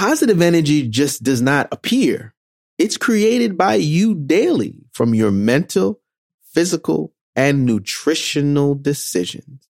Positive energy just does not appear. It's created by you daily from your mental, physical, and nutritional decisions.